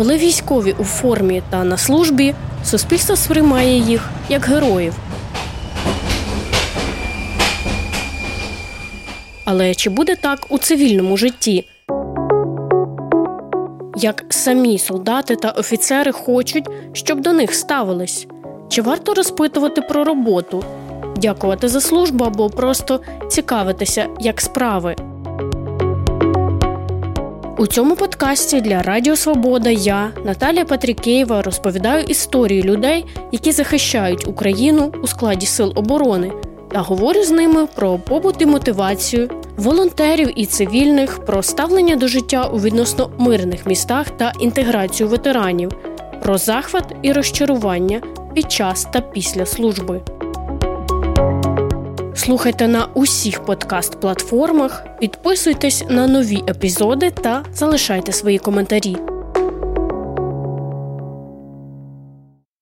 Коли військові у формі та на службі, суспільство сприймає їх як героїв. Але чи буде так у цивільному житті? Як самі солдати та офіцери хочуть, щоб до них ставились? Чи варто розпитувати про роботу, дякувати за службу або просто цікавитися, як справи? У цьому подкасті для Радіо Свобода я, Наталія Патрікеєва, розповідаю історії людей, які захищають Україну у складі сил оборони, та говорю з ними про побут і мотивацію, волонтерів і цивільних, про ставлення до життя у відносно мирних містах та інтеграцію ветеранів, про захват і розчарування під час та після служби. Слухайте на усіх подкаст-платформах, підписуйтесь на нові епізоди та залишайте свої коментарі.